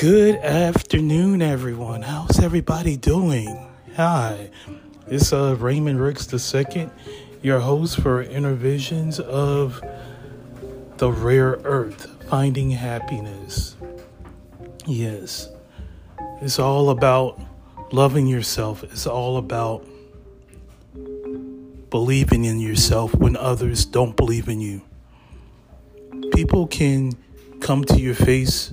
Good afternoon, everyone. How's everybody doing? Hi, it's uh, Raymond Ricks II, your host for Intervisions of the Rare Earth, Finding Happiness. Yes, it's all about loving yourself, it's all about believing in yourself when others don't believe in you. People can come to your face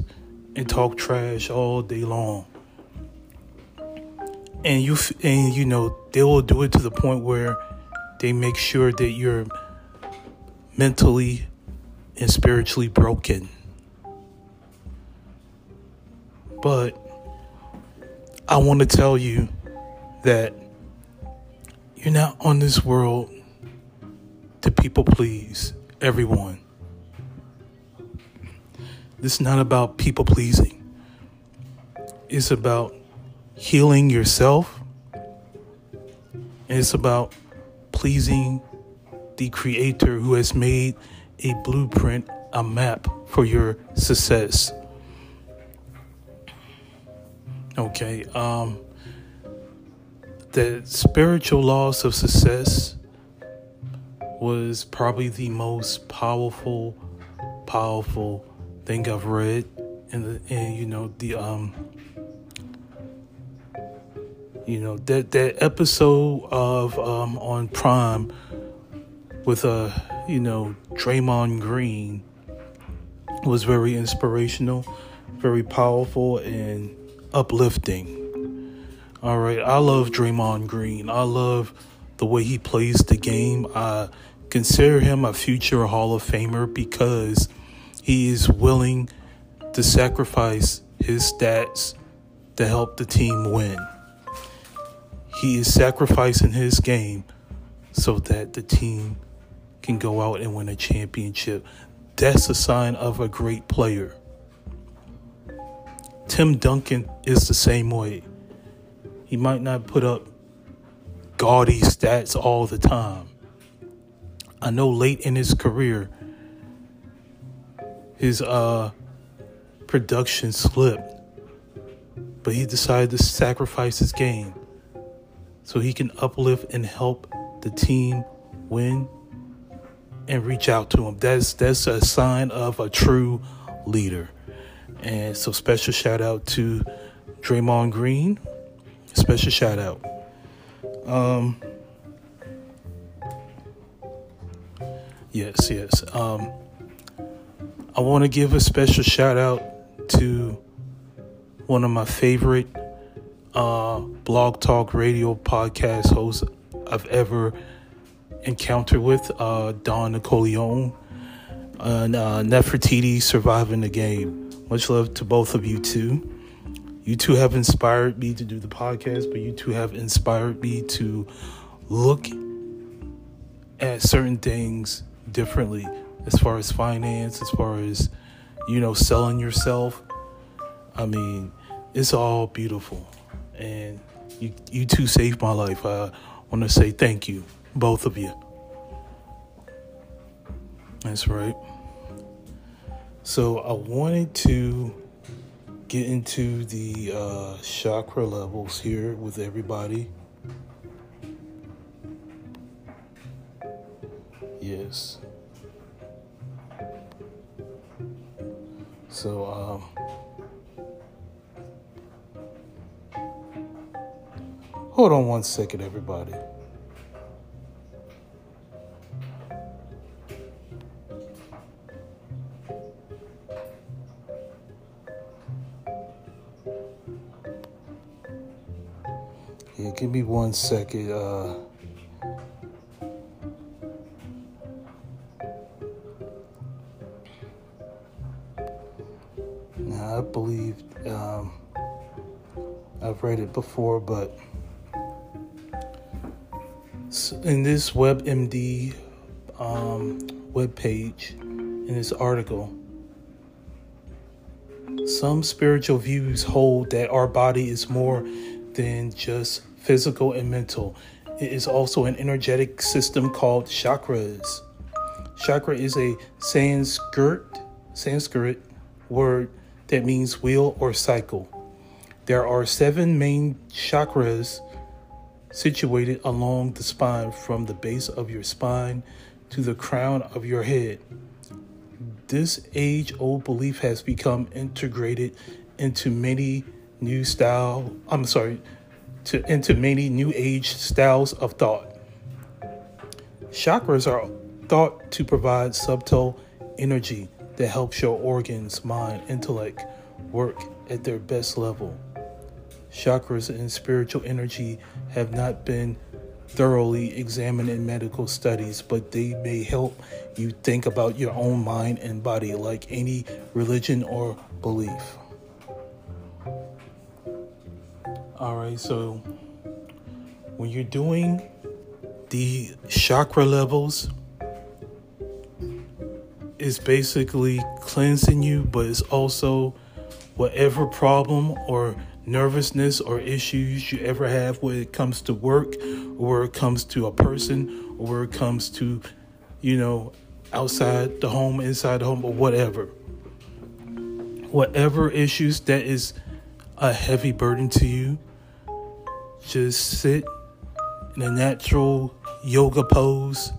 and talk trash all day long. And you and you know they will do it to the point where they make sure that you're mentally and spiritually broken. But I want to tell you that you're not on this world to people please everyone. This is not about people pleasing. It's about healing yourself. And it's about pleasing the creator who has made a blueprint, a map for your success. Okay, um the spiritual laws of success was probably the most powerful powerful thing I've read, and and you know the um, you know that that episode of um on Prime with uh you know Draymond Green was very inspirational, very powerful and uplifting. All right, I love Draymond Green. I love the way he plays the game. I consider him a future Hall of Famer because he is willing to sacrifice his stats to help the team win. He is sacrificing his game so that the team can go out and win a championship. That's a sign of a great player. Tim Duncan is the same way. He might not put up gaudy stats all the time. I know late in his career, his uh, production slipped, but he decided to sacrifice his game so he can uplift and help the team win and reach out to him. That's that's a sign of a true leader. And so special shout out to Draymond Green. Special shout out. Um Yes, yes. Um I want to give a special shout out to one of my favorite uh, blog talk radio podcast hosts I've ever encountered with, uh, Don Nicoleone and uh, Nefertiti surviving the game. Much love to both of you too. You two have inspired me to do the podcast, but you two have inspired me to look at certain things differently as far as finance, as far as, you know, selling yourself. I mean, it's all beautiful. And you, you two saved my life. I want to say thank you, both of you. That's right. So I wanted to get into the uh, chakra levels here with everybody. Yes. So, um, hold on one second, everybody. Yeah, give me one second. Uh, I've read it before, but in this WebMD um, web page, in this article, some spiritual views hold that our body is more than just physical and mental. It is also an energetic system called chakras. Chakra is a Sanskrit Sanskrit word that means wheel or cycle. There are seven main chakras situated along the spine from the base of your spine to the crown of your head. This age old belief has become integrated into many new style I'm sorry to into many new age styles of thought. Chakras are thought to provide subtle energy that helps your organs, mind, intellect work at their best level. Chakras and spiritual energy have not been thoroughly examined in medical studies, but they may help you think about your own mind and body like any religion or belief. All right, so when you're doing the chakra levels, it's basically cleansing you, but it's also whatever problem or nervousness or issues you ever have when it comes to work or it comes to a person or it comes to, you know, outside the home, inside the home, or whatever. Whatever issues that is a heavy burden to you, just sit in a natural yoga pose,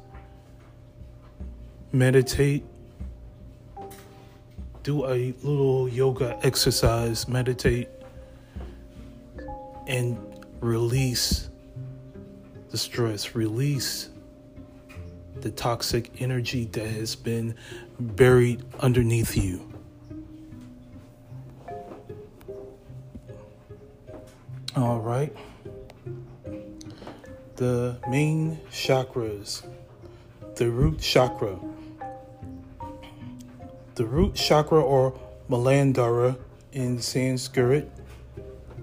meditate, do a little yoga exercise, meditate, and release the stress, release the toxic energy that has been buried underneath you. All right. The main chakras, the root chakra. The root chakra or Muladhara in Sanskrit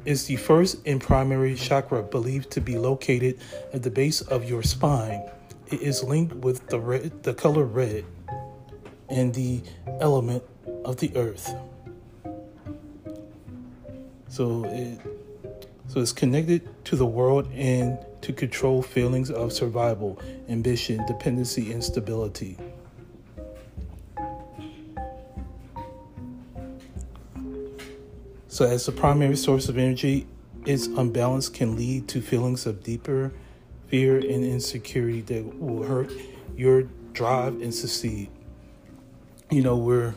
is the first and primary chakra believed to be located at the base of your spine. It is linked with the red, the color red and the element of the earth. So it so it's connected to the world and to control feelings of survival, ambition, dependency, and stability. So, as the primary source of energy, its unbalance can lead to feelings of deeper fear and insecurity that will hurt your drive and succeed. You know, we're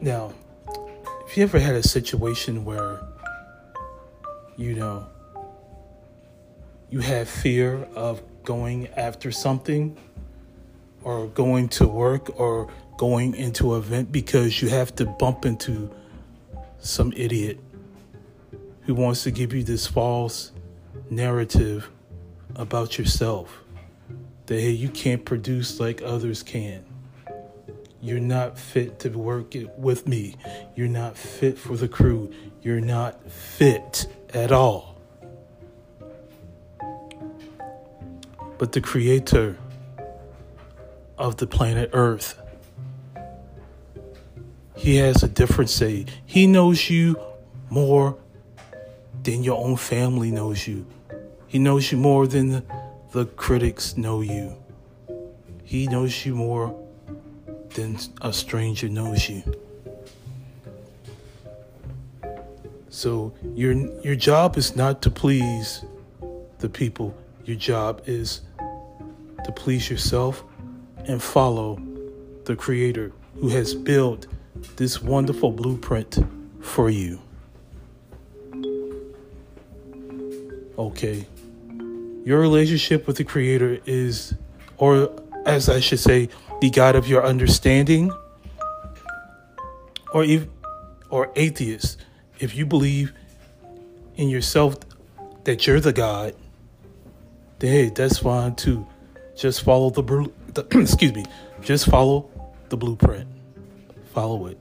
now, if you ever had a situation where, you know, you have fear of going after something or going to work or going into an event because you have to bump into some idiot who wants to give you this false narrative about yourself that hey you can't produce like others can. You're not fit to work with me. You're not fit for the crew. You're not fit at all. But the creator of the planet earth he has a different say. He knows you more than your own family knows you. He knows you more than the, critics know you. He knows you more than a stranger knows you. So your your job is not to please the people. Your job is to please yourself and follow the creator who has built this wonderful blueprint for you. Okay. Your relationship with the Creator is, or as I should say, the God of your understanding, or if, or atheist. If you believe in yourself that you're the God, then hey, that's fine too. Just follow the, the excuse me, just follow the blueprint follow it.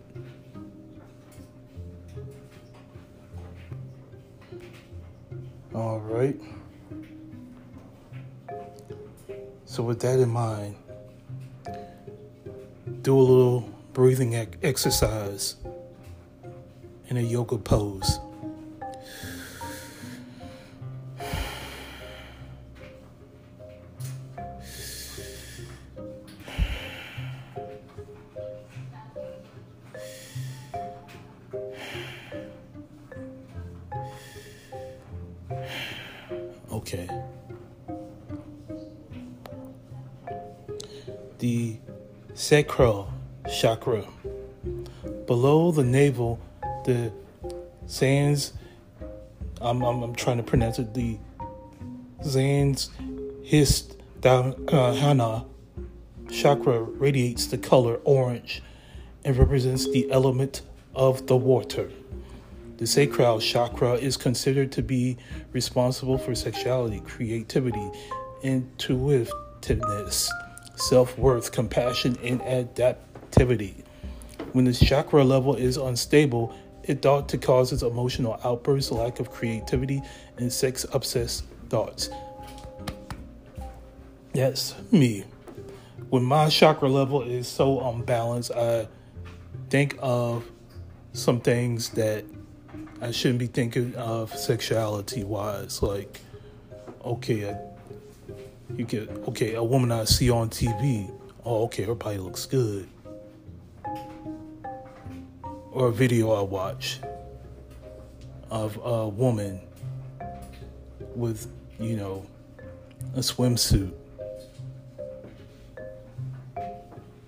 All right. So, with that in mind, do a little breathing exercise in a yoga pose. The sacral chakra. Below the navel, the sands, I'm, I'm, I'm trying to pronounce it, the Zans Hist uh, Hana chakra radiates the color orange and represents the element of the water. The sacral chakra is considered to be responsible for sexuality, creativity, intuitiveness, self worth, compassion, and adaptivity. When the chakra level is unstable, it thought to causes emotional outbursts, lack of creativity, and sex obsessed thoughts. That's me. When my chakra level is so unbalanced, I think of some things that I shouldn't be thinking of sexuality wise. Like, okay, I, you get okay, a woman I see on TV. Oh, okay, her body looks good. Or a video I watch of a woman with, you know, a swimsuit.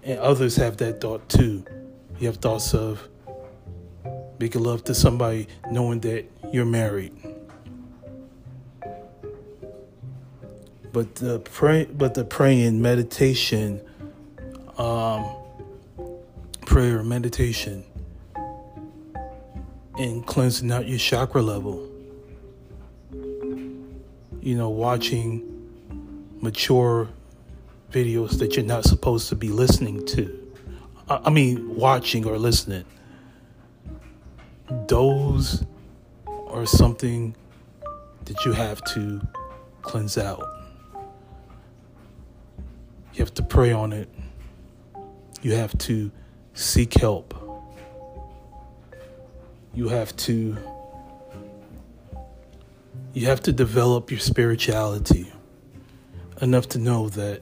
And others have that thought too. You have thoughts of making love to somebody knowing that you're married. But the pray, but the praying meditation, um, prayer meditation, and cleansing out your chakra level. You know, watching mature videos that you're not supposed to be listening to. I mean, watching or listening those are something that you have to cleanse out. You have to pray on it. You have to seek help. You have to you have to develop your spirituality enough to know that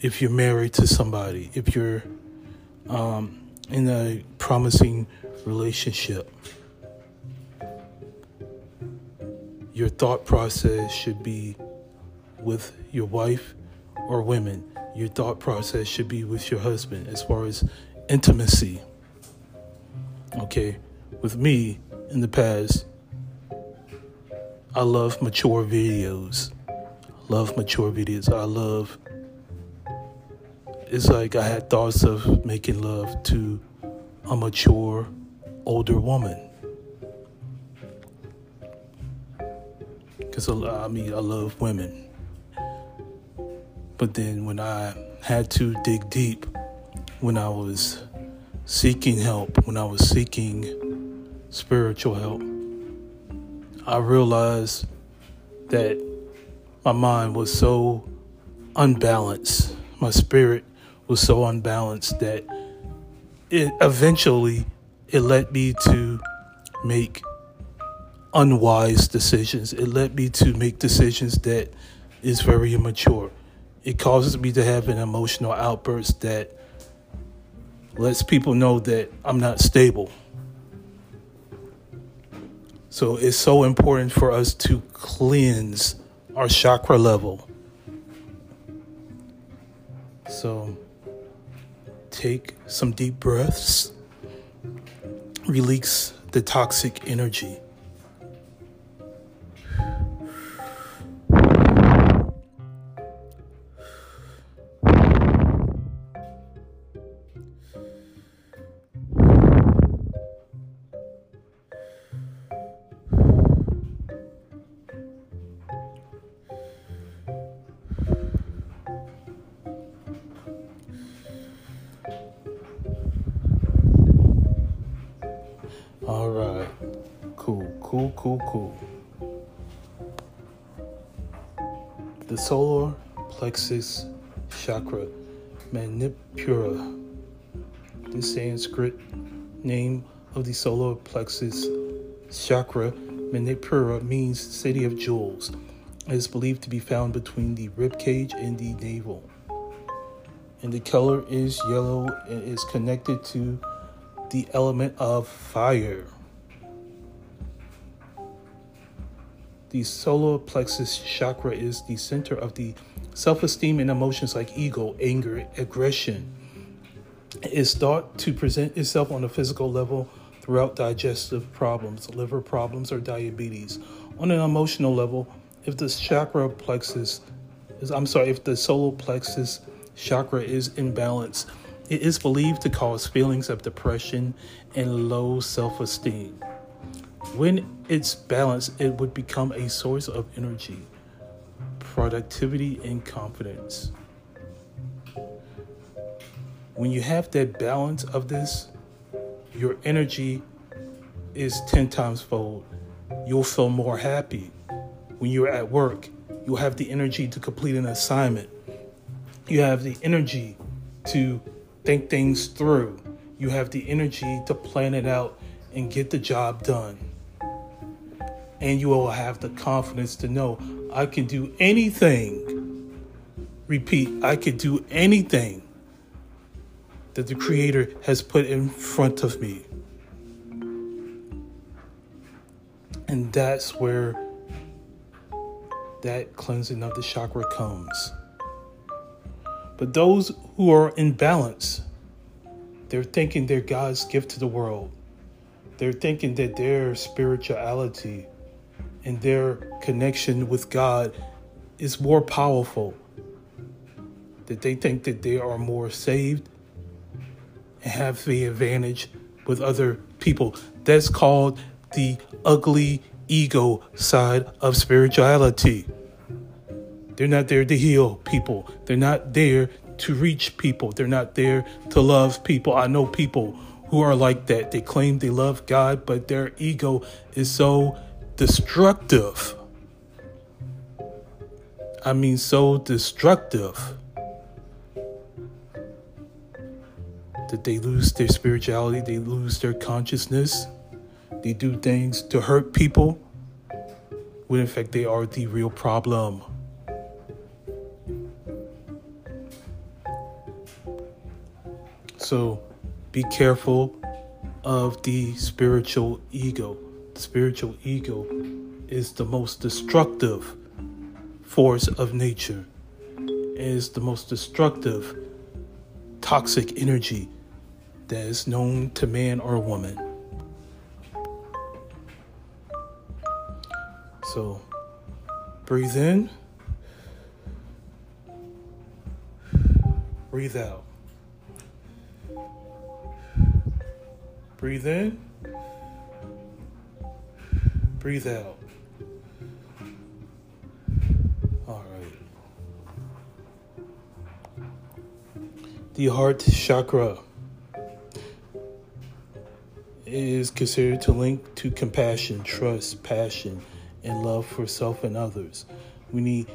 if you're married to somebody, if you're um, in a promising relationship, your thought process should be with your wife or women. Your thought process should be with your husband as far as intimacy. Okay, with me in the past, I love mature videos. Love mature videos. I love. It's like I had thoughts of making love to a mature older woman. Because I mean, I love women. But then when I had to dig deep, when I was seeking help, when I was seeking spiritual help, I realized that my mind was so unbalanced, my spirit was so unbalanced that it eventually it led me to make unwise decisions. It led me to make decisions that is very immature. It causes me to have an emotional outburst that lets people know that I'm not stable. So it's so important for us to cleanse our chakra level. So take some deep breaths release the toxic energy. Cool, cool. The solar plexus chakra, Manipura. The Sanskrit name of the solar plexus chakra, Manipura, means city of jewels. It is believed to be found between the rib cage and the navel. And the color is yellow and is connected to the element of fire. The solar plexus chakra is the center of the Self esteem and emotions like ego, anger, aggression is thought to present itself on a physical level throughout digestive problems, liver problems, or diabetes. On an emotional level, if the chakra plexus is, I'm sorry, if the solar plexus chakra is imbalanced, it is believed to cause feelings of depression and low self esteem. When it's balanced, it would become a source of energy, productivity, and confidence. When you have that balance of this, your energy is 10 times fold. You'll feel more happy. When you're at work, you'll have the energy to complete an assignment. You have the energy to think things through. You have the energy to plan it out and get the job done. And you will have the confidence to know I can do anything. Repeat, I can do anything that the Creator has put in front of me. And that's where that cleansing of the chakra comes. But those who are in balance, they're thinking they're God's gift to the world. They're thinking that their spirituality and their connection with God is more powerful. That they think that they are more saved and have the advantage with other people. That's called the ugly ego side of spirituality. They're not there to heal people. They're not there to reach people. They're not there to love people. I know people who are like that. They claim they love God, but their ego is so destructive. I mean, so destructive that they lose their spirituality, they lose their consciousness, they do things to hurt people, when in fact they are the real problem. So be careful of the spiritual ego. Spiritual ego is the most destructive force of nature, is the most destructive toxic energy that is known to man or woman. So breathe in, breathe out. Breathe in. Breathe out. All right. The heart chakra is considered to link to compassion, trust, passion, and love for self and others. We need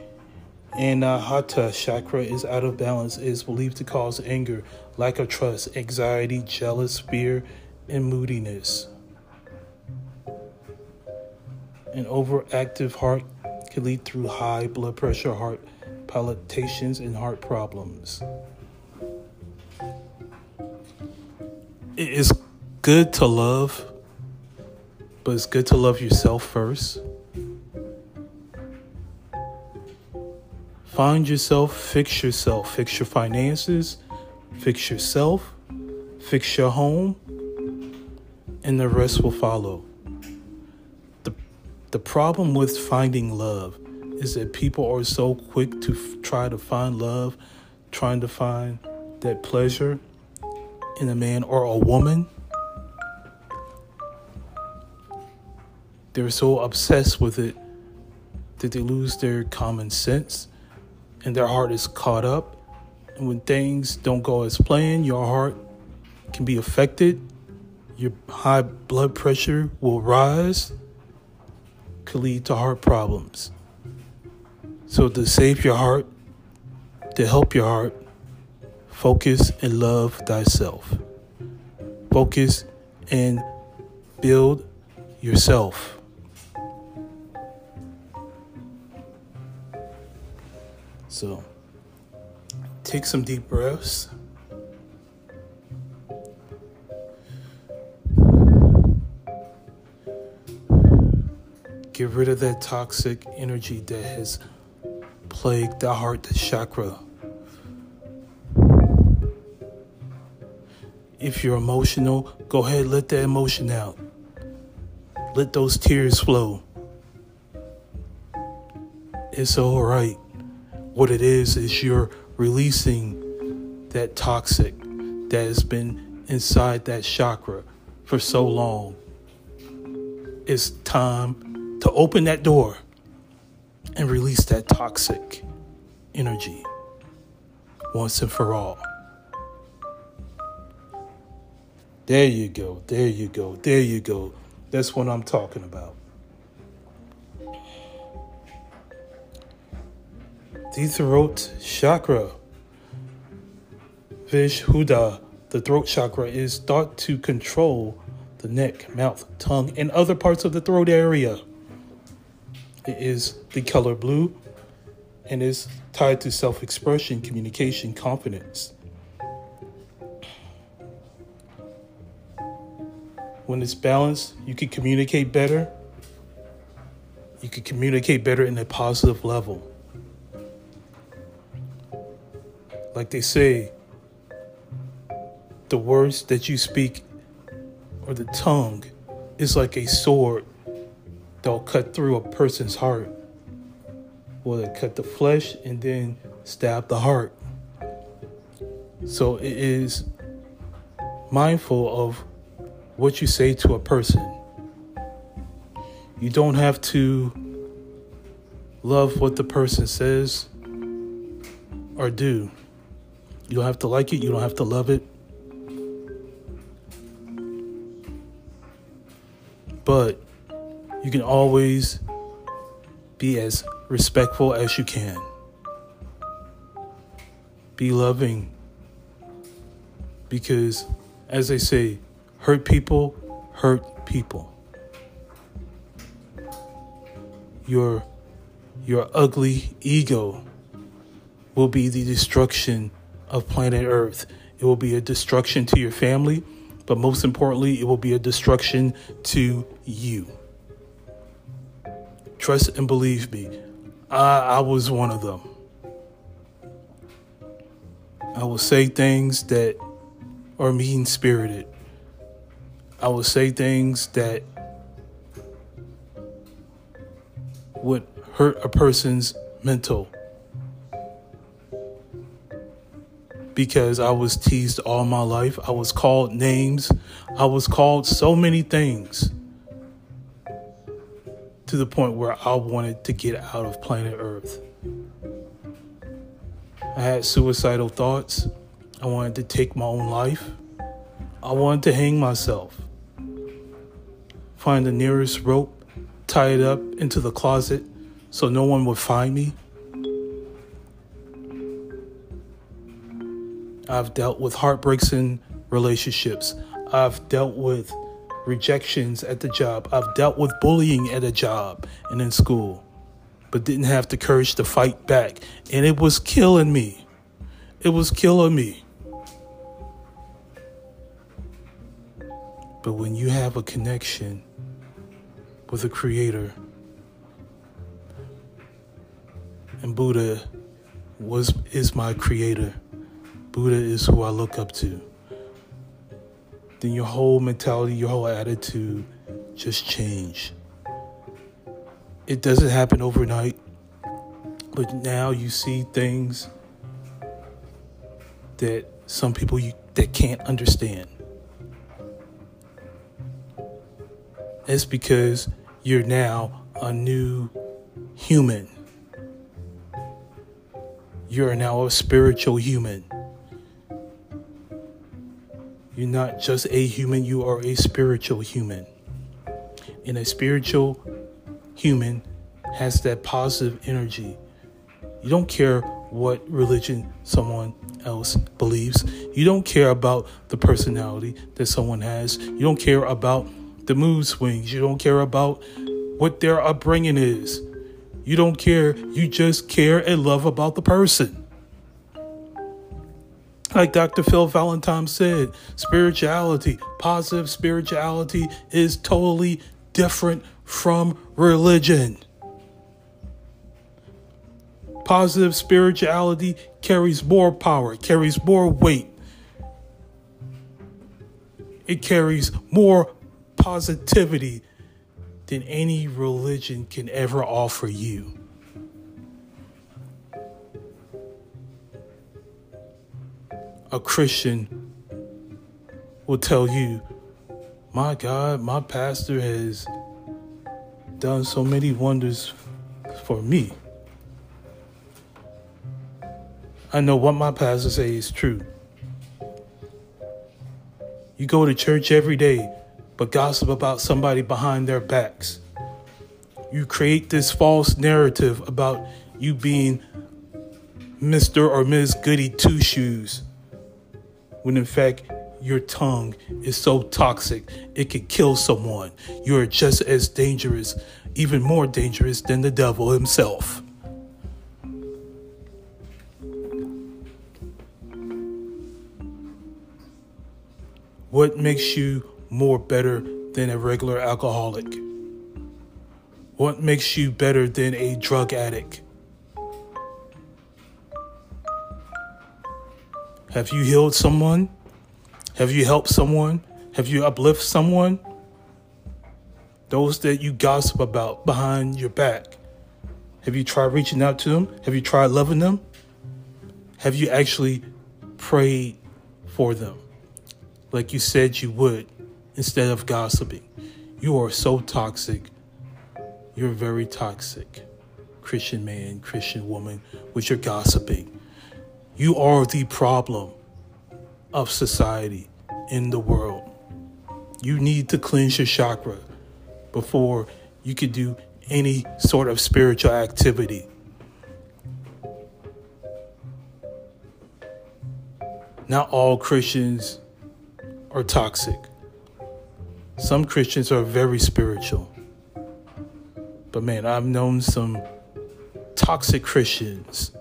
Anahata chakra is out of balance, is believed to cause anger, lack of trust, anxiety, jealous, fear, and moodiness. An overactive heart can lead through high blood pressure, heart palpitations, and heart problems. It is good to love, but it's good to love yourself first. Find yourself, fix yourself, fix your finances, fix yourself, fix your home, and the rest will follow. The, problem with finding love is that people are so quick to f- try to find love, trying to find that pleasure in a man or a woman. They're so obsessed with it that they lose their common sense and their heart is caught up. And when things don't go as planned, your heart can be affected your high blood pressure will rise, could lead to heart problems. So, to save your heart, to help your heart, focus and love thyself. Focus and build yourself. So, take some deep breaths. Get rid of that toxic energy that has plagued the heart the chakra. If you're emotional, go ahead, let that emotion out. Let those tears flow. It's all right. What it is, is you're releasing that toxic that has been inside that chakra for so long. It's time to open that door and release that toxic energy once and for all. There you go. There you go. There you go. That's what I'm talking about. The throat chakra. Vishuddha, the throat chakra, is thought to control the neck, mouth, tongue, and other parts of the throat area. It is the color blue and is tied to self expression, communication, confidence. When it's balanced, you can communicate better. You can communicate better in a positive level. Like they say, the words that you speak or the tongue is like a sword that'll cut through a person's heart. Will it cut the flesh and then stab the heart? So it is mindful of what you say to a person. You don't have to love what the person says or do. You don't have to like it, you don't have to love it. But you can always be as respectful as you can. Be loving. Because, as they say, Hurt people hurt people. Your your ugly ego will be the destruction of planet Earth. It will be a destruction to your family, but most importantly, it will be a destruction to you. Trust and believe me, I, I was one of them. I will say things that are mean spirited. I would say things that would hurt a person's mental because I was teased all my life. I was called names. I was called so many things to the point where I wanted to get out of planet Earth. I had suicidal thoughts. I wanted to take my own life. I wanted to hang myself find the nearest rope, tie it up into the closet so no one would find me. I've dealt with heartbreaks in relationships. I've dealt with rejections at the job. I've dealt with bullying at a job and in school, but didn't have the courage to fight back. And it was killing me. It was killing me. But when you have a connection with a creator. And Buddha was is my creator. Buddha is who I look up to. Then your whole mentality, your whole attitude just change. It doesn't happen overnight, but now you see things that some people you, that can't understand. It's because you're now a new human. You're now a spiritual human. You're not just a human, you are a spiritual human. And a spiritual human has that positive energy. You don't care what religion someone else believes. You don't care about the personality that someone has. You don't care about the mood swings. You don't care about what their upbringing is. You don't care. You just care and love about the person. Like Dr. Phil Valentine said, spirituality, positive spirituality is totally different from religion. Positive spirituality carries more power, carries more weight. It carries more positivity than any religion can ever offer you. A Christian will tell you, My God, my pastor has done so many wonders for me. I know what my pastor says is true. You go to church every day, but gossip about somebody behind their backs. You create this false narrative about you being Mr. or Ms. Goody Two Shoes, when in fact, your tongue is so toxic it could kill someone. You are just as dangerous, even more dangerous than the devil himself. What makes you more better than a regular alcoholic? What makes you better than a drug addict? Have you healed someone? Have you helped someone? Have you uplifted someone? Those that you gossip about behind your back. Have you tried reaching out to them? Have you tried loving them? Have you actually prayed for them like you said you would instead of gossiping? You are so toxic. You're very toxic. Christian man, Christian woman, with your gossiping. You are the problem of society in the world. You need to cleanse your chakra before you can do any sort of spiritual activity. Not all Christians are toxic. Some Christians are very spiritual. But man, I've known some toxic Christians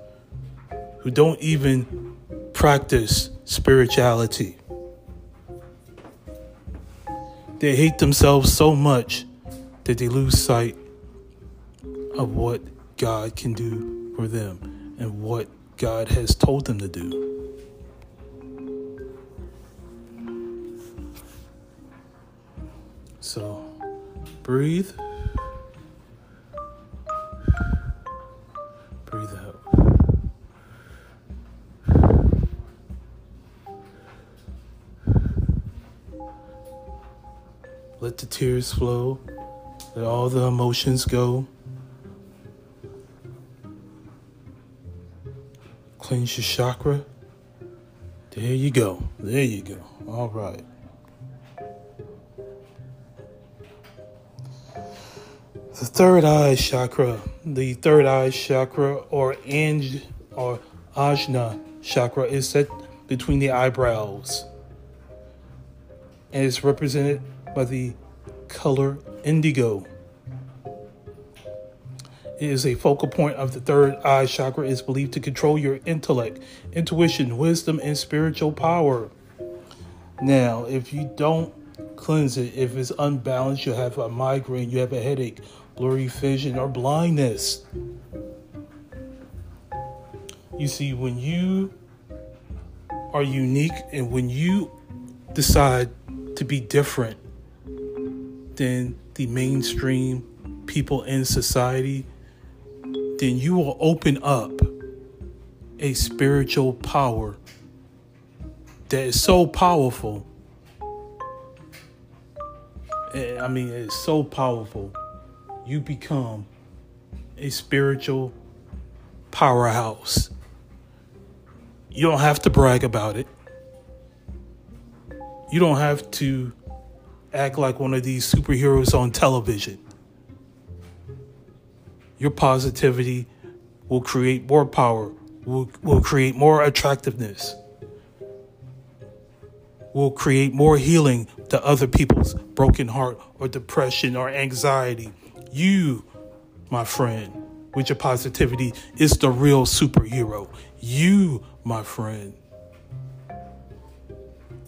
who don't even practice spirituality. They hate themselves so much that they lose sight of what God can do for them and what God has told them to do. So, breathe. Breathe out. Let the tears flow. Let all the emotions go. Cleanse your chakra. There you go. There you go. All right. The third eye chakra, the third eye chakra or Anj or Ajna chakra is set between the eyebrows and is represented by the color indigo. It is a focal point of the third eye chakra It is believed to control your intellect, intuition, wisdom, and spiritual power. Now, if you don't cleanse it, if it's unbalanced, you have a migraine, you have a headache, blurry vision, or blindness. You see, when you are unique and when you decide to be different than the mainstream people in society, then you will open up a spiritual power that is so powerful. Eh, I mean, it's so powerful you become a spiritual powerhouse. You don't have to brag about it. You don't have to act like one of these superheroes on television. Your positivity will create more power, will, will create more attractiveness, will create more healing to other people's broken heart or depression or anxiety you, my friend, with your positivity, is the real superhero. You, my friend,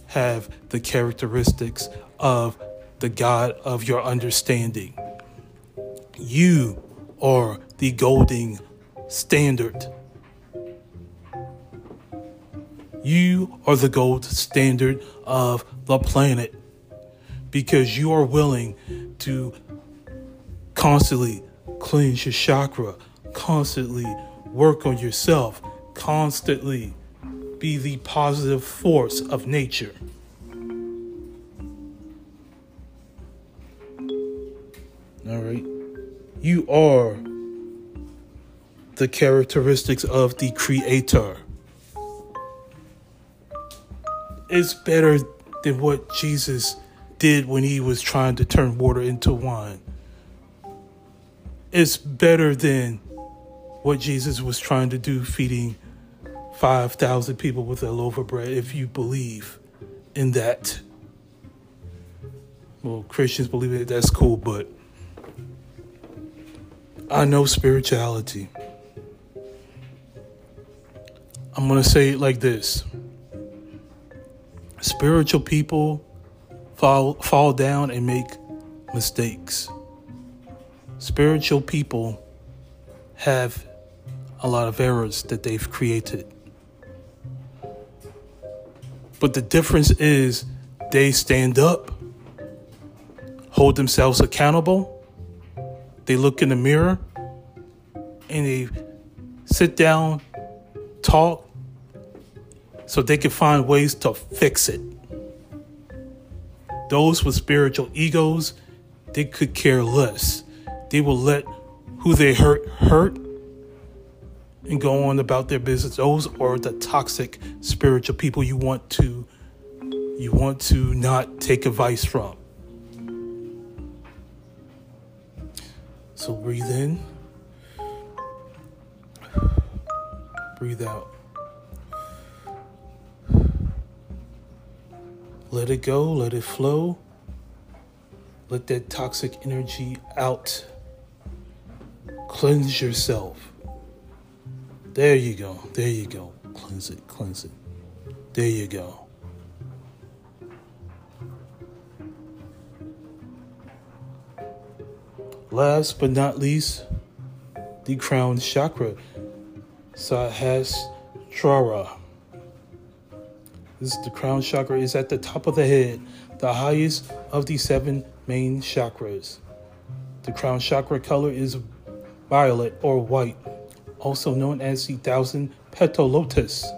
have the characteristics of the God of your understanding. You are the golden standard. You are the gold standard of the planet because you are willing to constantly cleanse your chakra, constantly work on yourself, constantly be the positive force of nature. All right. You are the characteristics of the creator. It's better than what Jesus did when he was trying to turn water into wine. It's better than what Jesus was trying to do, feeding 5,000 people with a loaf of bread, if you believe in that. Well, Christians believe it, that's cool, but I know spirituality. I'm going to say it like this spiritual people fall, fall down and make mistakes. Spiritual people have a lot of errors that they've created. But the difference is they stand up, hold themselves accountable, they look in the mirror, and they sit down, talk, so they can find ways to fix it. Those with spiritual egos, they could care less. They will let who they hurt hurt and go on about their business. Those are the toxic spiritual people you want to you want to not take advice from. So breathe in. Breathe out. Let it go, let it flow. Let that toxic energy out. Cleanse yourself. There you go. There you go. Cleanse it, cleanse it. There you go. Last but not least, the crown chakra, Sahasrara. This is the crown chakra is at the top of the head, the highest of the seven main chakras. The crown chakra color is violet or white, also known as the thousand petal lotus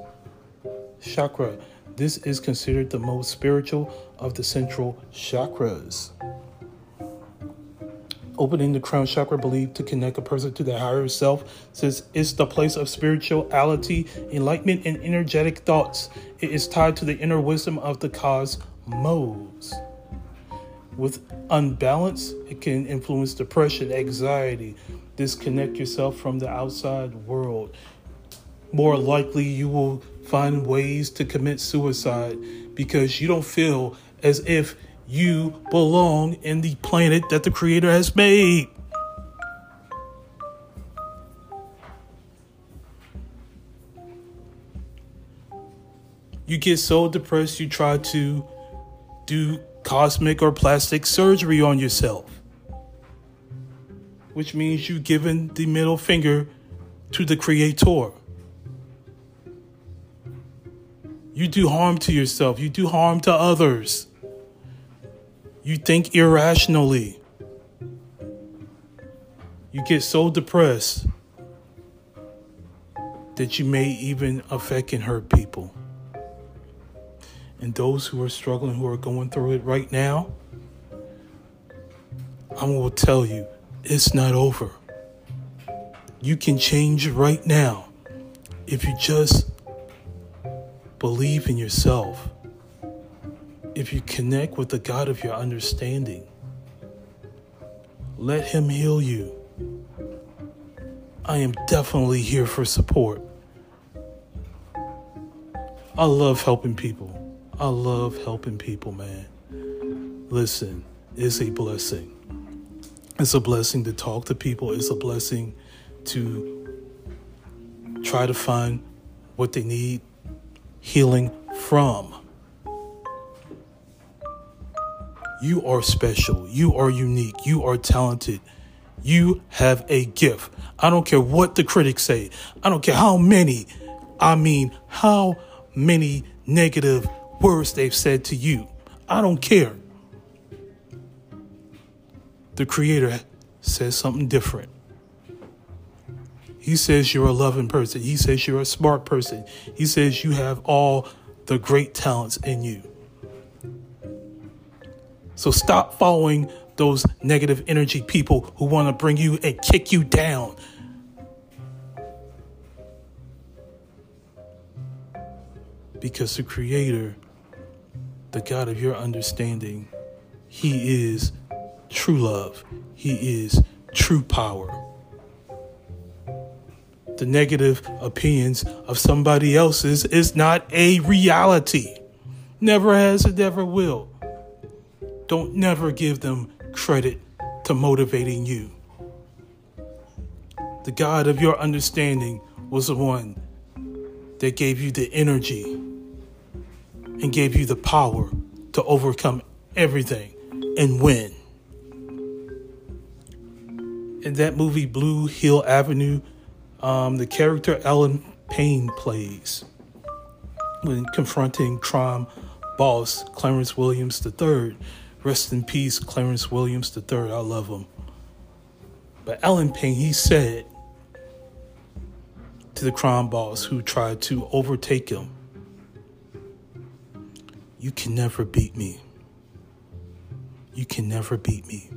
chakra. This is considered the most spiritual of the central chakras. Opening the crown chakra believed to connect a person to their higher self since it's the place of spirituality, enlightenment, and energetic thoughts. It is tied to the inner wisdom of the cosmos. With unbalance, it can influence depression, anxiety, disconnect yourself from the outside world. More likely, you will find ways to commit suicide because you don't feel as if you belong in the planet that the Creator has made. You get so depressed, you try to do cosmic or plastic surgery on yourself, which means you giving the middle finger to the Creator. You do harm to yourself, you do harm to others. You think irrationally. You get so depressed that you may even affect and hurt people. And those who are struggling, who are going through it right now, I will tell you, it's not over. You can change right now if you just believe in yourself if you connect with the God of your understanding, let Him heal you. I am definitely here for support. I love helping people. I love helping people, man. Listen, it's a blessing. It's a blessing to talk to people. It's a blessing to try to find what they need healing from. You are special. You are unique. You are talented. You have a gift. I don't care what the critics say. I don't care how many, I mean, how many negative words they've said to you. I don't care. The Creator says something different. He says you're a loving person. He says you're a smart person. He says you have all the great talents in you. So stop following those negative energy people who want to bring you and kick you down. Because the Creator, the God of your understanding, He is true love, He is true power. The negative opinions of somebody else's is not a reality. Never has, it never will. Don't never give them credit to motivating you. The God of your understanding was the one that gave you the energy and gave you the power to overcome everything and win. In that movie, Blue Hill Avenue, um, the character Allen Payne plays when confronting crime boss Clarence Williams III Rest in peace, Clarence Williams III. I love him. But Allen Payne, he said to the crime boss who tried to overtake him, You can never beat me. You can never beat me.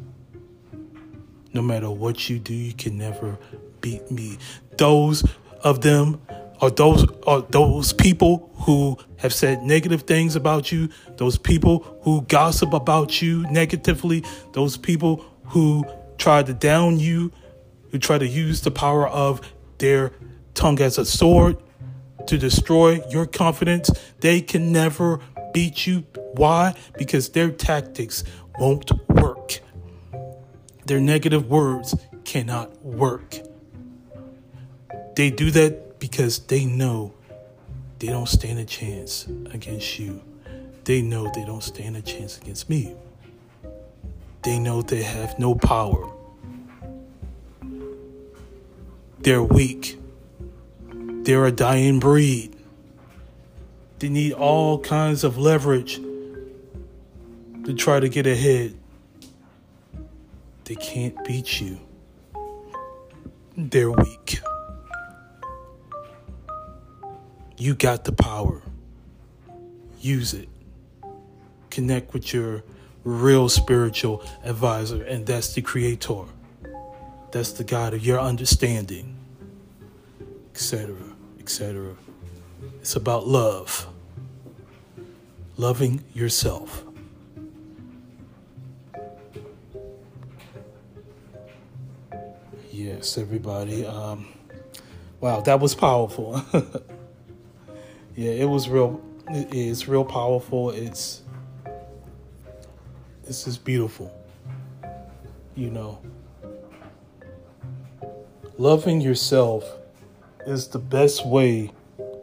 No matter what you do, you can never beat me. Those of them are those are those people who have said negative things about you, those people who gossip about you negatively, those people who try to down you, who try to use the power of their tongue as a sword to destroy your confidence, they can never beat you. Why? Because their tactics won't work. Their negative words cannot work. They do that because they know they don't stand a chance against you. They know they don't stand a chance against me. They know they have no power. They're weak. They're a dying breed. They need all kinds of leverage to try to get ahead. They can't beat you. They're weak. You got the power. Use it. Connect with your real spiritual advisor, and that's the Creator. That's the God of your understanding, etc., etc. It's about love, loving yourself. Yes, everybody. Um, wow, that was powerful. yeah, it was real. It's real powerful. It's this is beautiful. You know, loving yourself is the best way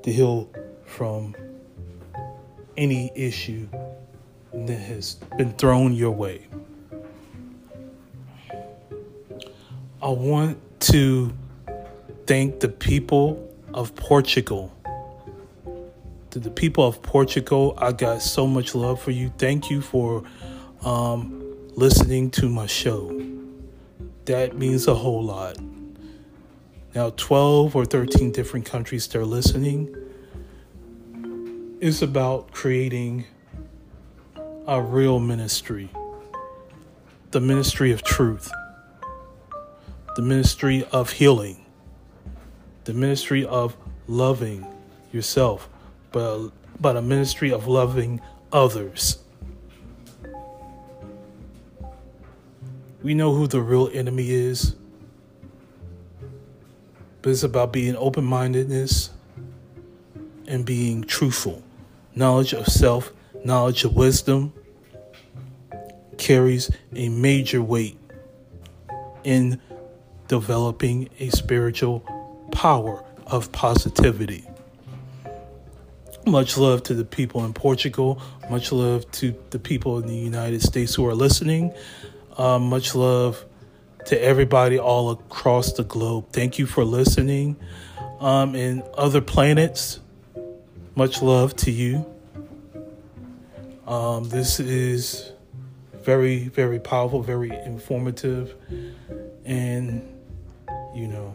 to heal from any issue that has been thrown your way. I want to thank the people of Portugal to the people of Portugal, I got so much love for you. Thank you for um, listening to my show. That means a whole lot. Now, 12 or 13 different countries they're listening is about creating a real ministry the ministry of truth, the ministry of healing, the ministry of loving yourself but, but a ministry of loving others. We know who the real enemy is, but it's about being open mindedness and being truthful. Knowledge of self, knowledge of wisdom carries a major weight in developing a spiritual power of positivity. Much love to the people in Portugal. Much love to the people in the United States who are listening. Uh, much love to everybody all across the globe. Thank you for listening. Um, and other planets, much love to you. Um, this is very, very powerful, very informative. And, you know,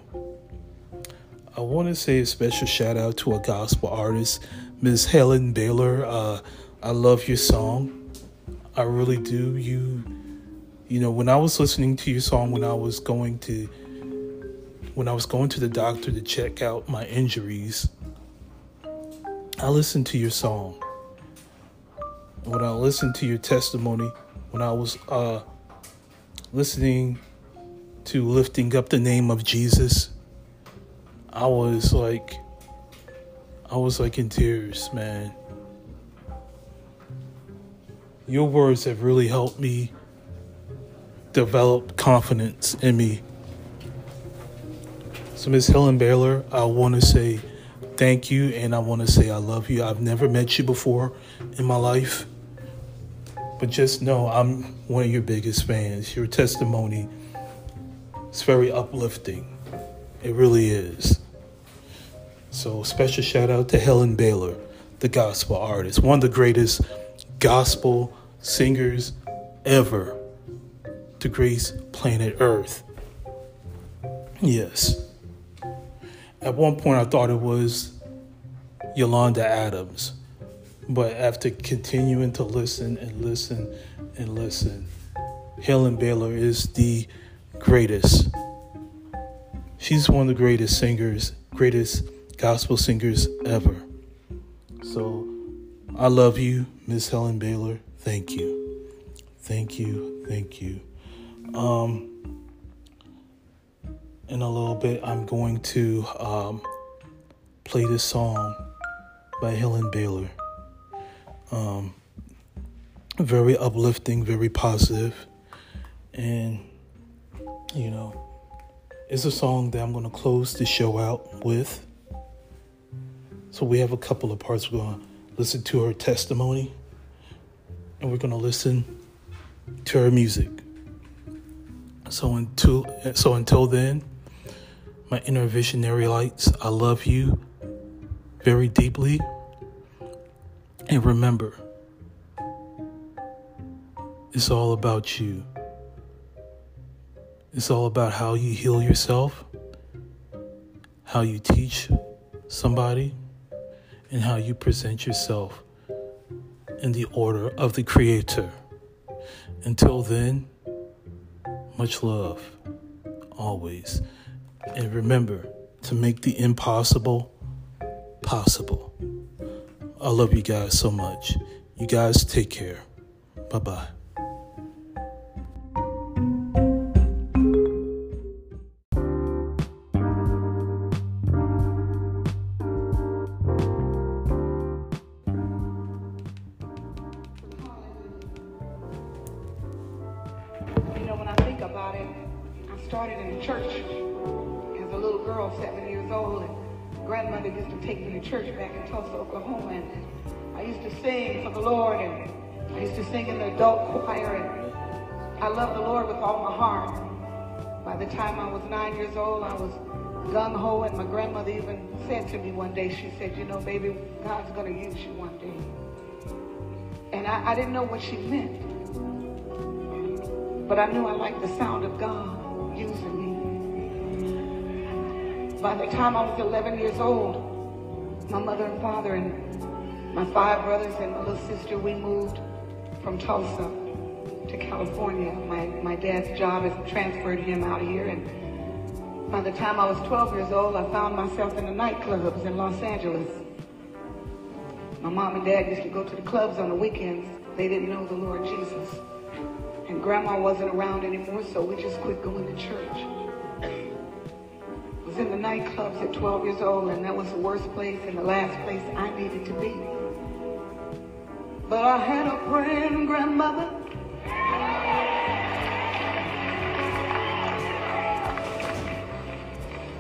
I want to say a special shout out to a gospel artist, Ms. Helen Baylor. Uh, I love your song. I really do. You, you know, when I was listening to your song, when I was going to, when I was going to the doctor to check out my injuries, I listened to your song. When I listened to your testimony, when I was uh, listening to lifting up the name of Jesus, I was like, I was like in tears, man. Your words have really helped me develop confidence in me. So, Miss Helen Baylor, I want to say thank you and I want to say I love you. I've never met you before in my life, but just know I'm one of your biggest fans. Your testimony is very uplifting. It really is. So, special shout out to Helen Baylor, the gospel artist, one of the greatest gospel singers ever to grace planet Earth. Yes. At one point, I thought it was Yolanda Adams, but after continuing to listen and listen and listen, Helen Baylor is the greatest. She's one of the greatest singers, greatest gospel singers ever. So I love you, Miss Helen Baylor. Thank you. Thank you. Thank you. Um, in a little bit, I'm going to um, play this song by Helen Baylor. Um, very uplifting, very positive, and you know, it's a song that I'm going to close the show out with. So we have a couple of parts. We're going to listen to her testimony and we're going to listen to her music. So until so until then, my inner visionary lights, I love you very deeply. And remember, it's all about you. It's all about how you heal yourself, how you teach somebody and how you present yourself in the order of the Creator. Until then, much love, always. And remember to make the impossible possible. I love you guys so much. You guys take care. Bye bye. By the time I was nine years old, I was gung ho, and my grandmother even said to me one day, she said, You know, baby, God's going to use you one day. And I, I didn't know what she meant, but I knew I liked the sound of God using me. By the time I was 11 years old, my mother and father and my five brothers and my little sister, we moved from Tulsa to California. My, my dad's job has transferred him out here. And by the time I was 12 years old, I found myself in the nightclubs in Los Angeles. My mom and dad used to go to the clubs on the weekends. They didn't know the Lord Jesus. And grandma wasn't around anymore, so we just quit going to church. Nightclubs at 12 years old, and that was the worst place and the last place I needed to be. But I had a praying grandmother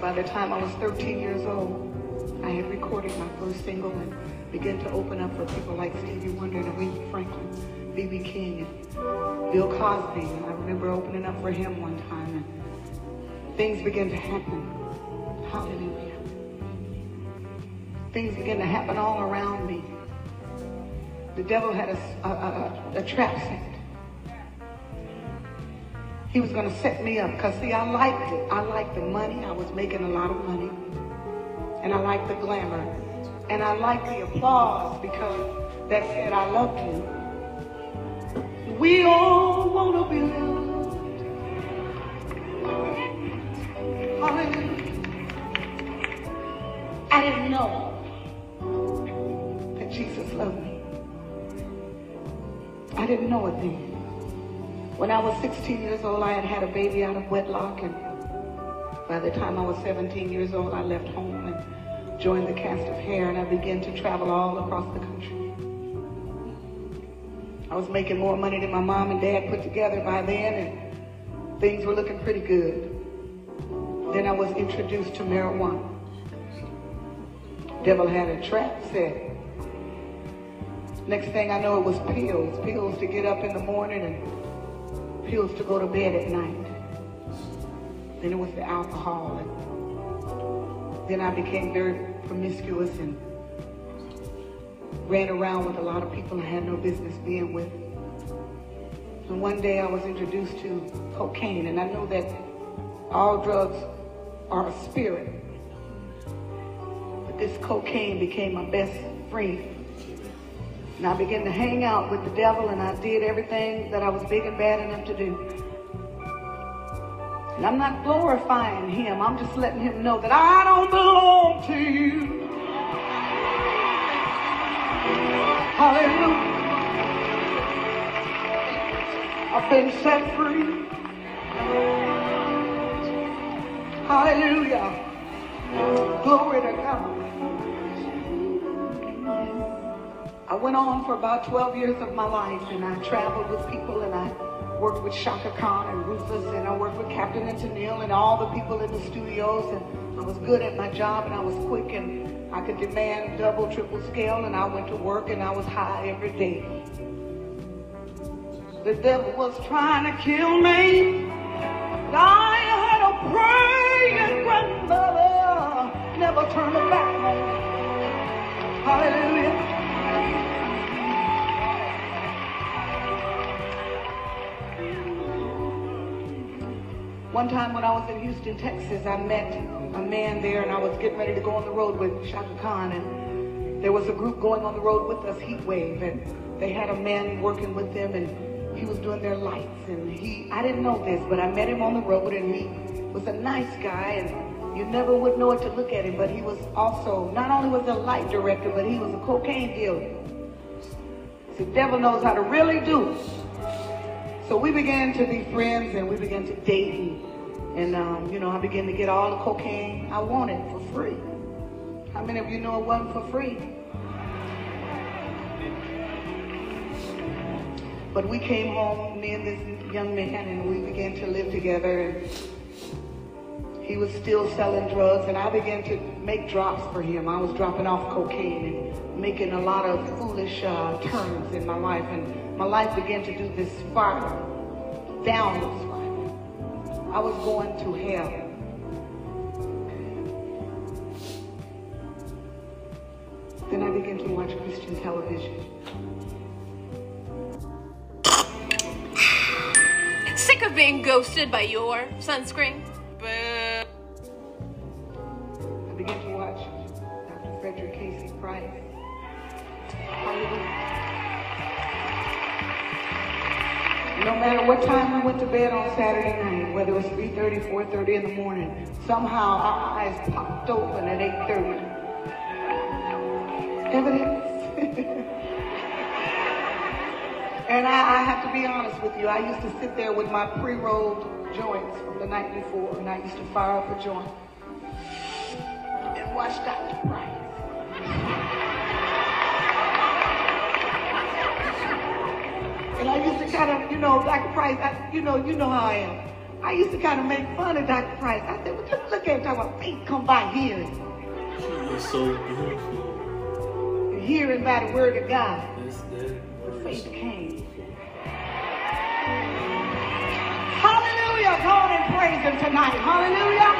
By the time I was 13 years old, I had recorded my first single and began to open up for people like Stevie Wonder and Aretha Franklin, B.B. King, and Bill Cosby. And I remember opening up for him one time. And things began to happen. Hallelujah. Things began to happen all around me. The devil had a, a, a, a trap set. He was going to set me up because, see, I liked it. I liked the money. I was making a lot of money. And I liked the glamour. And I liked the applause because that said, I love you. We all want to be loved. Didn't know that Jesus loved me. I didn't know it then. When I was 16 years old, I had had a baby out of wedlock, and by the time I was 17 years old, I left home and joined the cast of hair, and I began to travel all across the country. I was making more money than my mom and dad put together by then, and things were looking pretty good. Then I was introduced to marijuana. Devil had a trap set. Next thing I know, it was pills. Pills to get up in the morning and pills to go to bed at night. Then it was the alcohol. And then I became very promiscuous and ran around with a lot of people I had no business being with. And one day I was introduced to cocaine, and I know that all drugs are a spirit. This cocaine became my best friend. And I began to hang out with the devil, and I did everything that I was big and bad enough to do. And I'm not glorifying him, I'm just letting him know that I don't belong to you. Hallelujah. I've been set free. Hallelujah. Glory to God. I went on for about 12 years of my life and I traveled with people and I worked with Chaka Khan and Rufus and I worked with Captain and Tennille and all the people in the studios and I was good at my job and I was quick and I could demand double, triple scale and I went to work and I was high every day. The devil was trying to kill me. I had a praying grandmother, never turned back. Hallelujah. One time when I was in Houston, Texas, I met a man there and I was getting ready to go on the road with Chaka Khan and there was a group going on the road with us, Heat Wave, and they had a man working with them and he was doing their lights and he, I didn't know this, but I met him on the road and he was a nice guy and you never would know it to look at him, but he was also, not only was a light director, but he was a cocaine dealer. The devil knows how to really do so we began to be friends and we began to date and, um, you know, I began to get all the cocaine I wanted for free. How many of you know it wasn't for free? But we came home, me and this young man, and we began to live together. And he was still selling drugs, and I began to make drops for him. I was dropping off cocaine and making a lot of foolish uh, turns in my life. And my life began to do this spiral, downward spiral. I was going to hell. Then I began to watch Christian television. Sick of being ghosted by your sunscreen? Boo. I began to watch Dr. Frederick K.C. Price. No matter what time we went to bed on Saturday night, whether it was 3.30, 4.30 in the morning, somehow our eyes popped open at 8.30. Evidence. and I, I have to be honest with you, I used to sit there with my pre-rolled joints from the night before, and I used to fire up a joint and watch Dr. kind of, you know, Dr. Price, I, you know, you know how I am. I used to kind of make fun of Dr. Price. I said, well, just look at him talking about faith come by hearing. She was so beautiful. Hearing by the word of God. That's that faith came. Hallelujah. Go on and praise him tonight. Hallelujah.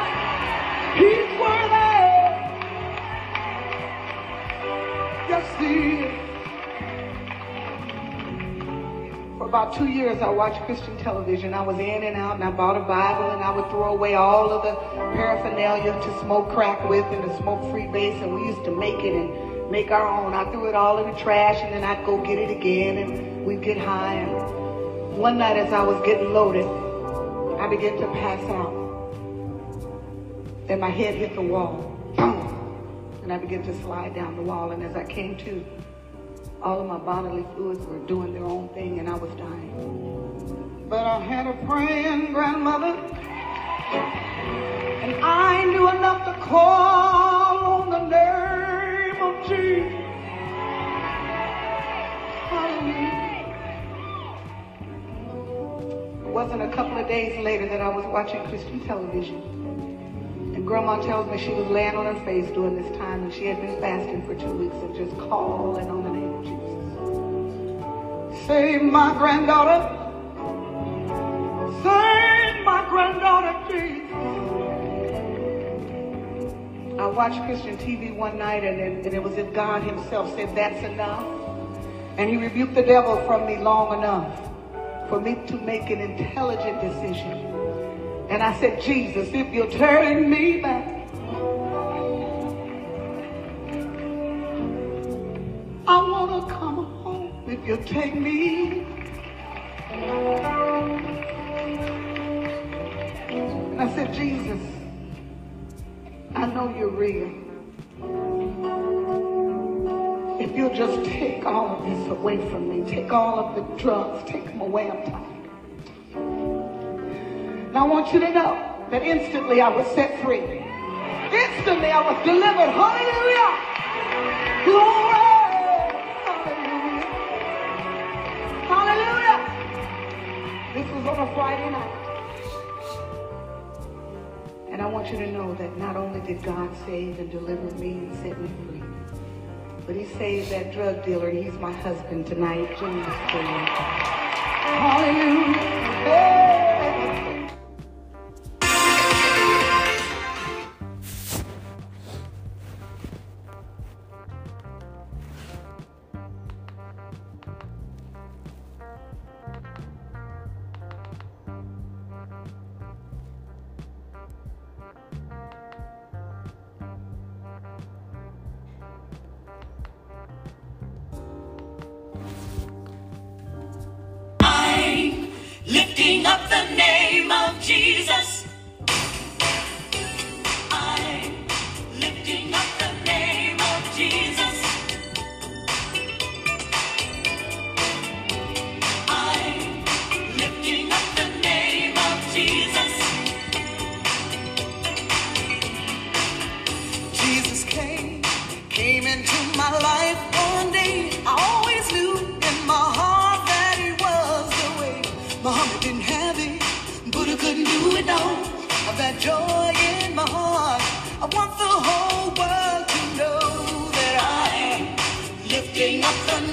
He's worthy. Yes, he For about two years, I watched Christian television. I was in and out, and I bought a Bible, and I would throw away all of the paraphernalia to smoke crack with and to smoke free base, and we used to make it and make our own. I threw it all in the trash, and then I'd go get it again, and we'd get high. And one night, as I was getting loaded, I began to pass out. Then my head hit the wall, and I began to slide down the wall. And as I came to, all of my bodily fluids were doing their own thing and I was dying. But I had a praying grandmother and I knew enough to call on the name of Jesus. Hallelujah. It wasn't a couple of days later that I was watching Christian television. And grandma tells me she was laying on her face during this time and she had been fasting for two weeks and just calling on the name of. Save my granddaughter. Save my granddaughter, Jesus. I watched Christian TV one night and it, and it was if God himself said, that's enough. And he rebuked the devil from me long enough for me to make an intelligent decision. And I said, Jesus, if you're turning me back, you take me. And I said, Jesus, I know you're real. If you'll just take all of this away from me, take all of the drugs, take them away, I'm tired. And I want you to know that instantly I was set free. Instantly I was delivered. Hallelujah. Glory. And I want you to know that not only did God save and deliver me and set me free, but he saved that drug dealer and he's my husband tonight, James. Hallelujah. Lifting up the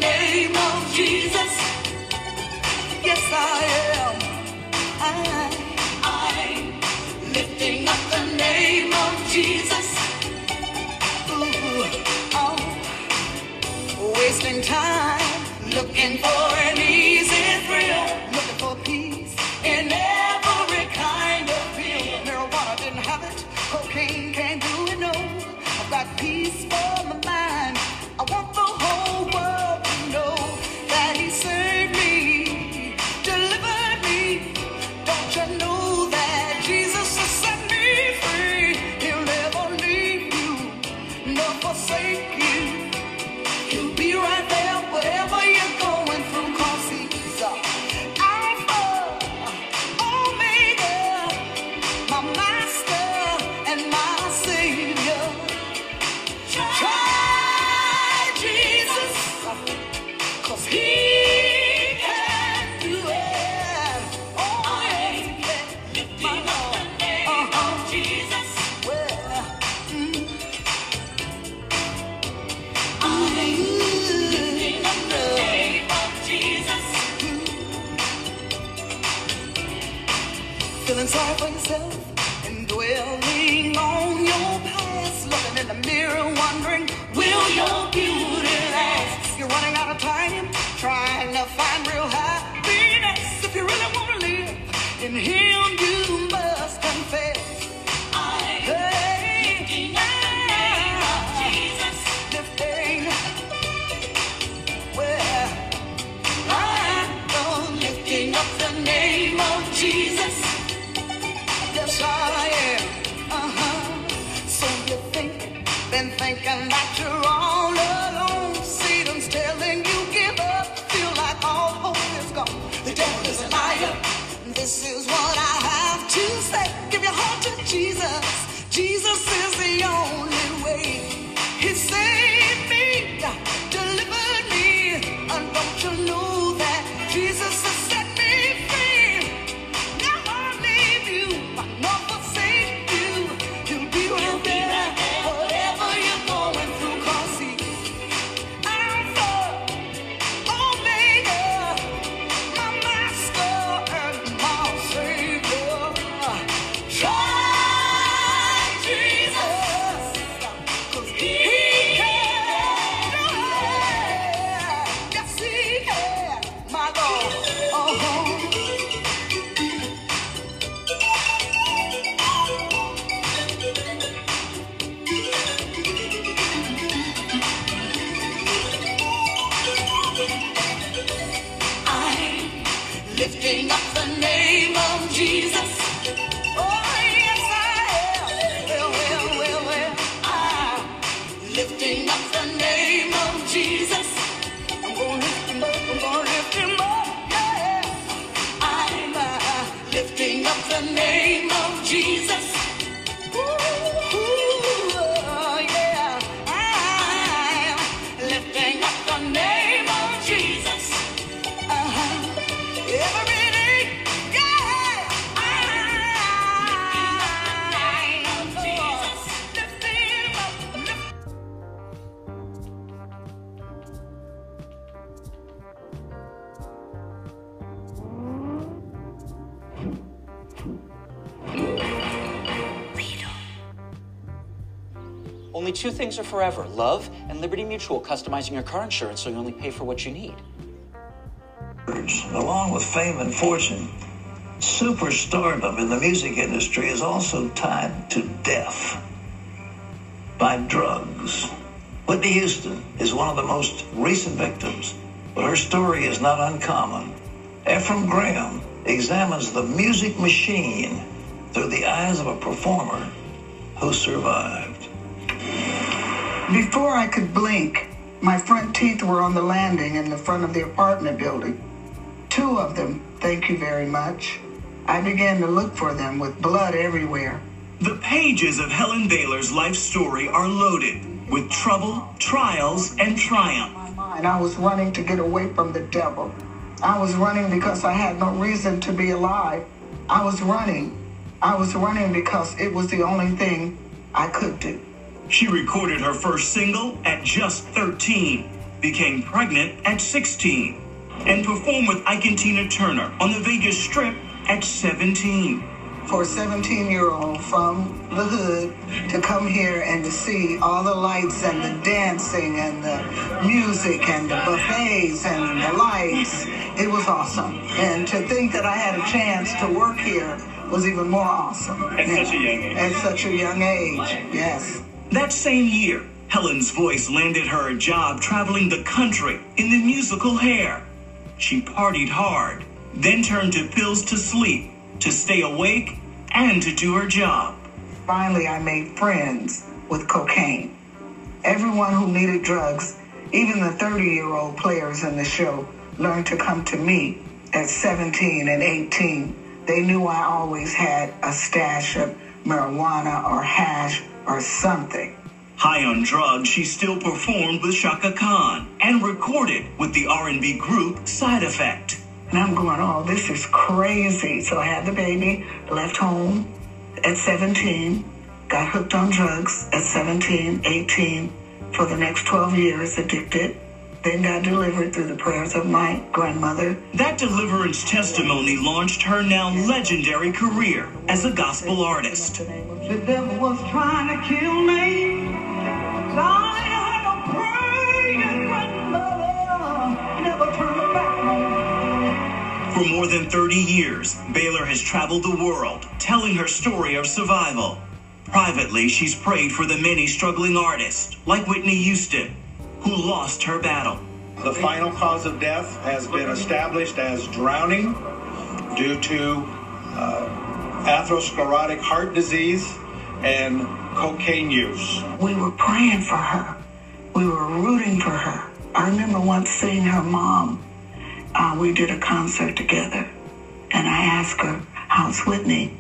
Jesus forever love and Liberty Mutual, customizing your car insurance so you only pay for what you need. Along with fame and fortune, superstardom in the music industry is also tied to death by drugs. Whitney Houston is one of the most recent victims, but her story is not uncommon. Ephraim Graham examines the music machine through the eyes of a performer who survived. Before I could blink, my front teeth were on the landing in the front of the apartment building. Two of them, thank you very much. I began to look for them with blood everywhere. The pages of Helen Baylor's life story are loaded with trouble, trials, and triumph. And I was running to get away from the devil. I was running because I had no reason to be alive. I was running. I was running because it was the only thing I could do. She recorded her first single at just 13, became pregnant at 16, and performed with Ike and Tina Turner on the Vegas Strip at 17. for a 17 year old from the hood to come here and to see all the lights and the dancing and the music and the buffets and the lights. It was awesome. And to think that I had a chance to work here was even more awesome. At such a young age. At such a young age, yes. That same year, Helen's voice landed her a job traveling the country in the musical Hair. She partied hard, then turned to pills to sleep, to stay awake, and to do her job. Finally, I made friends with cocaine. Everyone who needed drugs, even the 30 year old players in the show, learned to come to me at 17 and 18. They knew I always had a stash of marijuana or hash or something. High on drugs, she still performed with Chaka Khan and recorded with the R&B group Side Effect. And I'm going, oh, this is crazy. So I had the baby, left home at 17, got hooked on drugs at 17, 18, for the next 12 years, addicted. Then got delivered through the prayers of my grandmother. That deliverance testimony launched her now legendary career as a gospel artist. The devil was trying to kill me. I had a praying grandmother, never turned back home. For more than 30 years, Baylor has traveled the world telling her story of survival. Privately, she's prayed for the many struggling artists, like Whitney Houston, who lost her battle. The final cause of death has been established as drowning due to uh, atherosclerotic heart disease and cocaine use. We were praying for her. We were rooting for her. I remember once seeing her mom. Uh, we did a concert together, and I asked her, "How's Whitney?"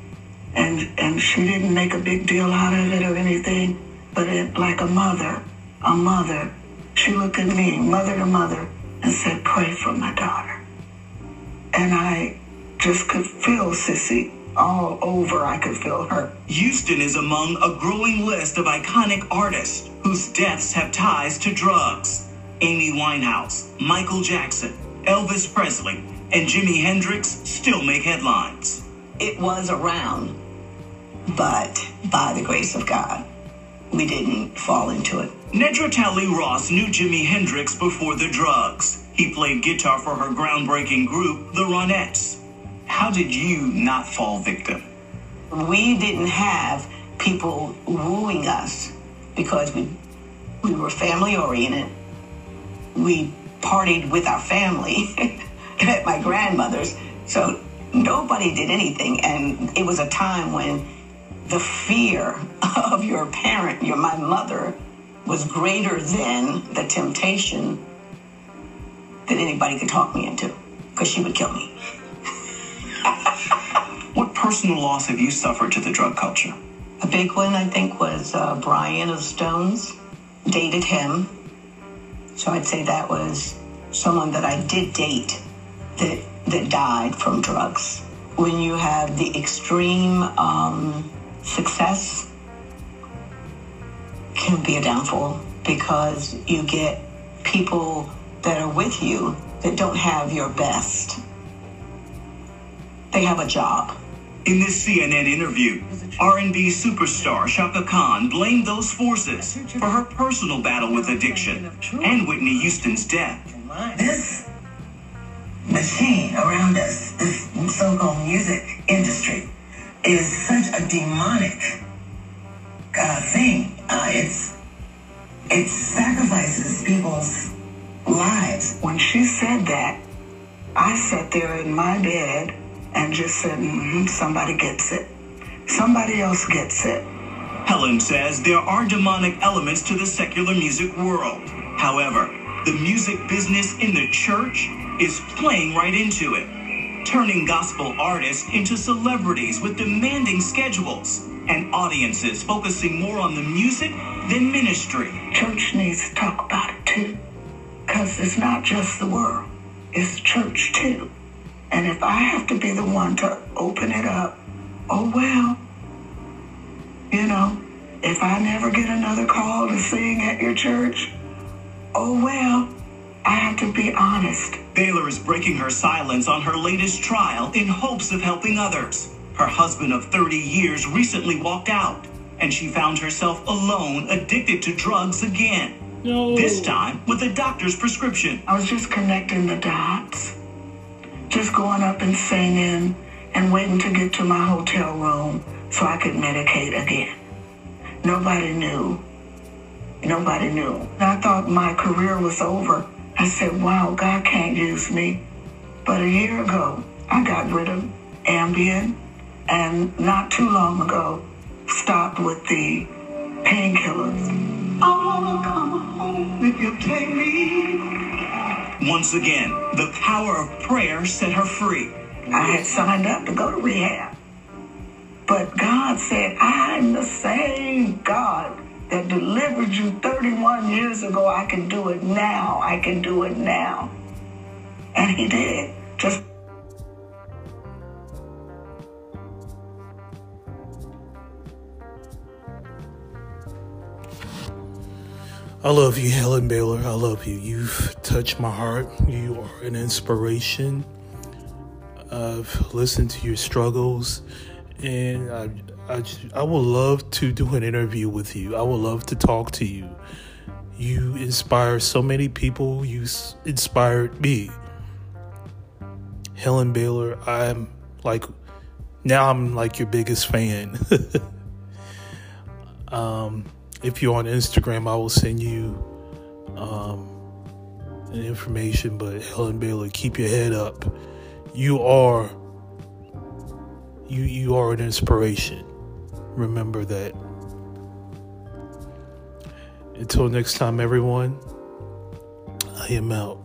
And and she didn't make a big deal out of it or anything, but it, like a mother, a mother, she looked at me, mother to mother, and said, "Pray for my daughter." And I just could feel Cissy all over. I could feel her. Houston is among a growing list of iconic artists whose deaths have ties to drugs. Amy Winehouse, Michael Jackson, Elvis Presley, and Jimi Hendrix still make headlines. It was around, but by the grace of God, we didn't fall into it. Nedra Talley Ross knew Jimi Hendrix before the drugs. He played guitar for her groundbreaking group, the Ronettes. How did you not fall victim? We didn't have people wooing us because we we were family oriented. We partied with our family at my grandmother's. So nobody did anything and it was a time when the fear of your parent, your my mother, was greater than the temptation that anybody could talk me into because she would kill me. What personal loss have you suffered to the drug culture? A big one, I think, was uh, Brian of Stones. Dated him. So I'd say that was someone that I did date that, that died from drugs. When you have the extreme um, success, can be a downfall because you get people that are with you that don't have your best. They have a job. In this CNN interview, R&B superstar Chaka Khan blamed those forces for her personal battle with addiction and Whitney Houston's death. This machine around us, this so-called music industry, is such a demonic uh, thing. Uh, it's it sacrifices people's lives. When she said that, I sat there in my bed and just said, mm-hmm, somebody gets it. Somebody else gets it. Helen says there are demonic elements to the secular music world. However, the music business in the church is playing right into it, turning gospel artists into celebrities with demanding schedules and audiences focusing more on the music than ministry. Church needs to talk about it too. Because it's not just the world, it's church too. And if I have to be the one to open it up, oh well. You know, if I never get another call to sing at your church, oh well. I have to be honest. Baylor is breaking her silence on her latest trial in hopes of helping others. Her husband of 30 years recently walked out, and she found herself alone, addicted to drugs again. No. This time with a doctor's prescription. I was just connecting the dots. Just going up and singing and waiting to get to my hotel room so I could medicate again. Nobody knew. Nobody knew. I thought my career was over. I said, wow, God can't use me. But a year ago, I got rid of Ambien and not too long ago, stopped with the painkillers. I wanna come home if you take me. Once again, the power of prayer set her free. I had signed up to go to rehab. But God said, I'm the same God that delivered you 31 years ago. I can do it now. I can do it now. And he did. I love you, Helen Baylor. I love you. You've touched my heart. You are an inspiration. I've listened to your struggles, and I, I, I would love to do an interview with you. I would love to talk to you. You inspire so many people. You inspired me. Helen Baylor, I'm like, now I'm like your biggest fan. um, if you're on Instagram, I will send you um, information. But Helen Baylor, keep your head up. You are you you are an inspiration. Remember that. Until next time, everyone. I am out.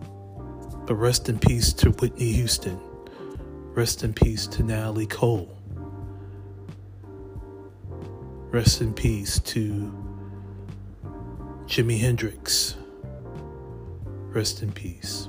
But rest in peace to Whitney Houston. Rest in peace to Natalie Cole. Rest in peace to Jimi Hendrix. Rest in peace.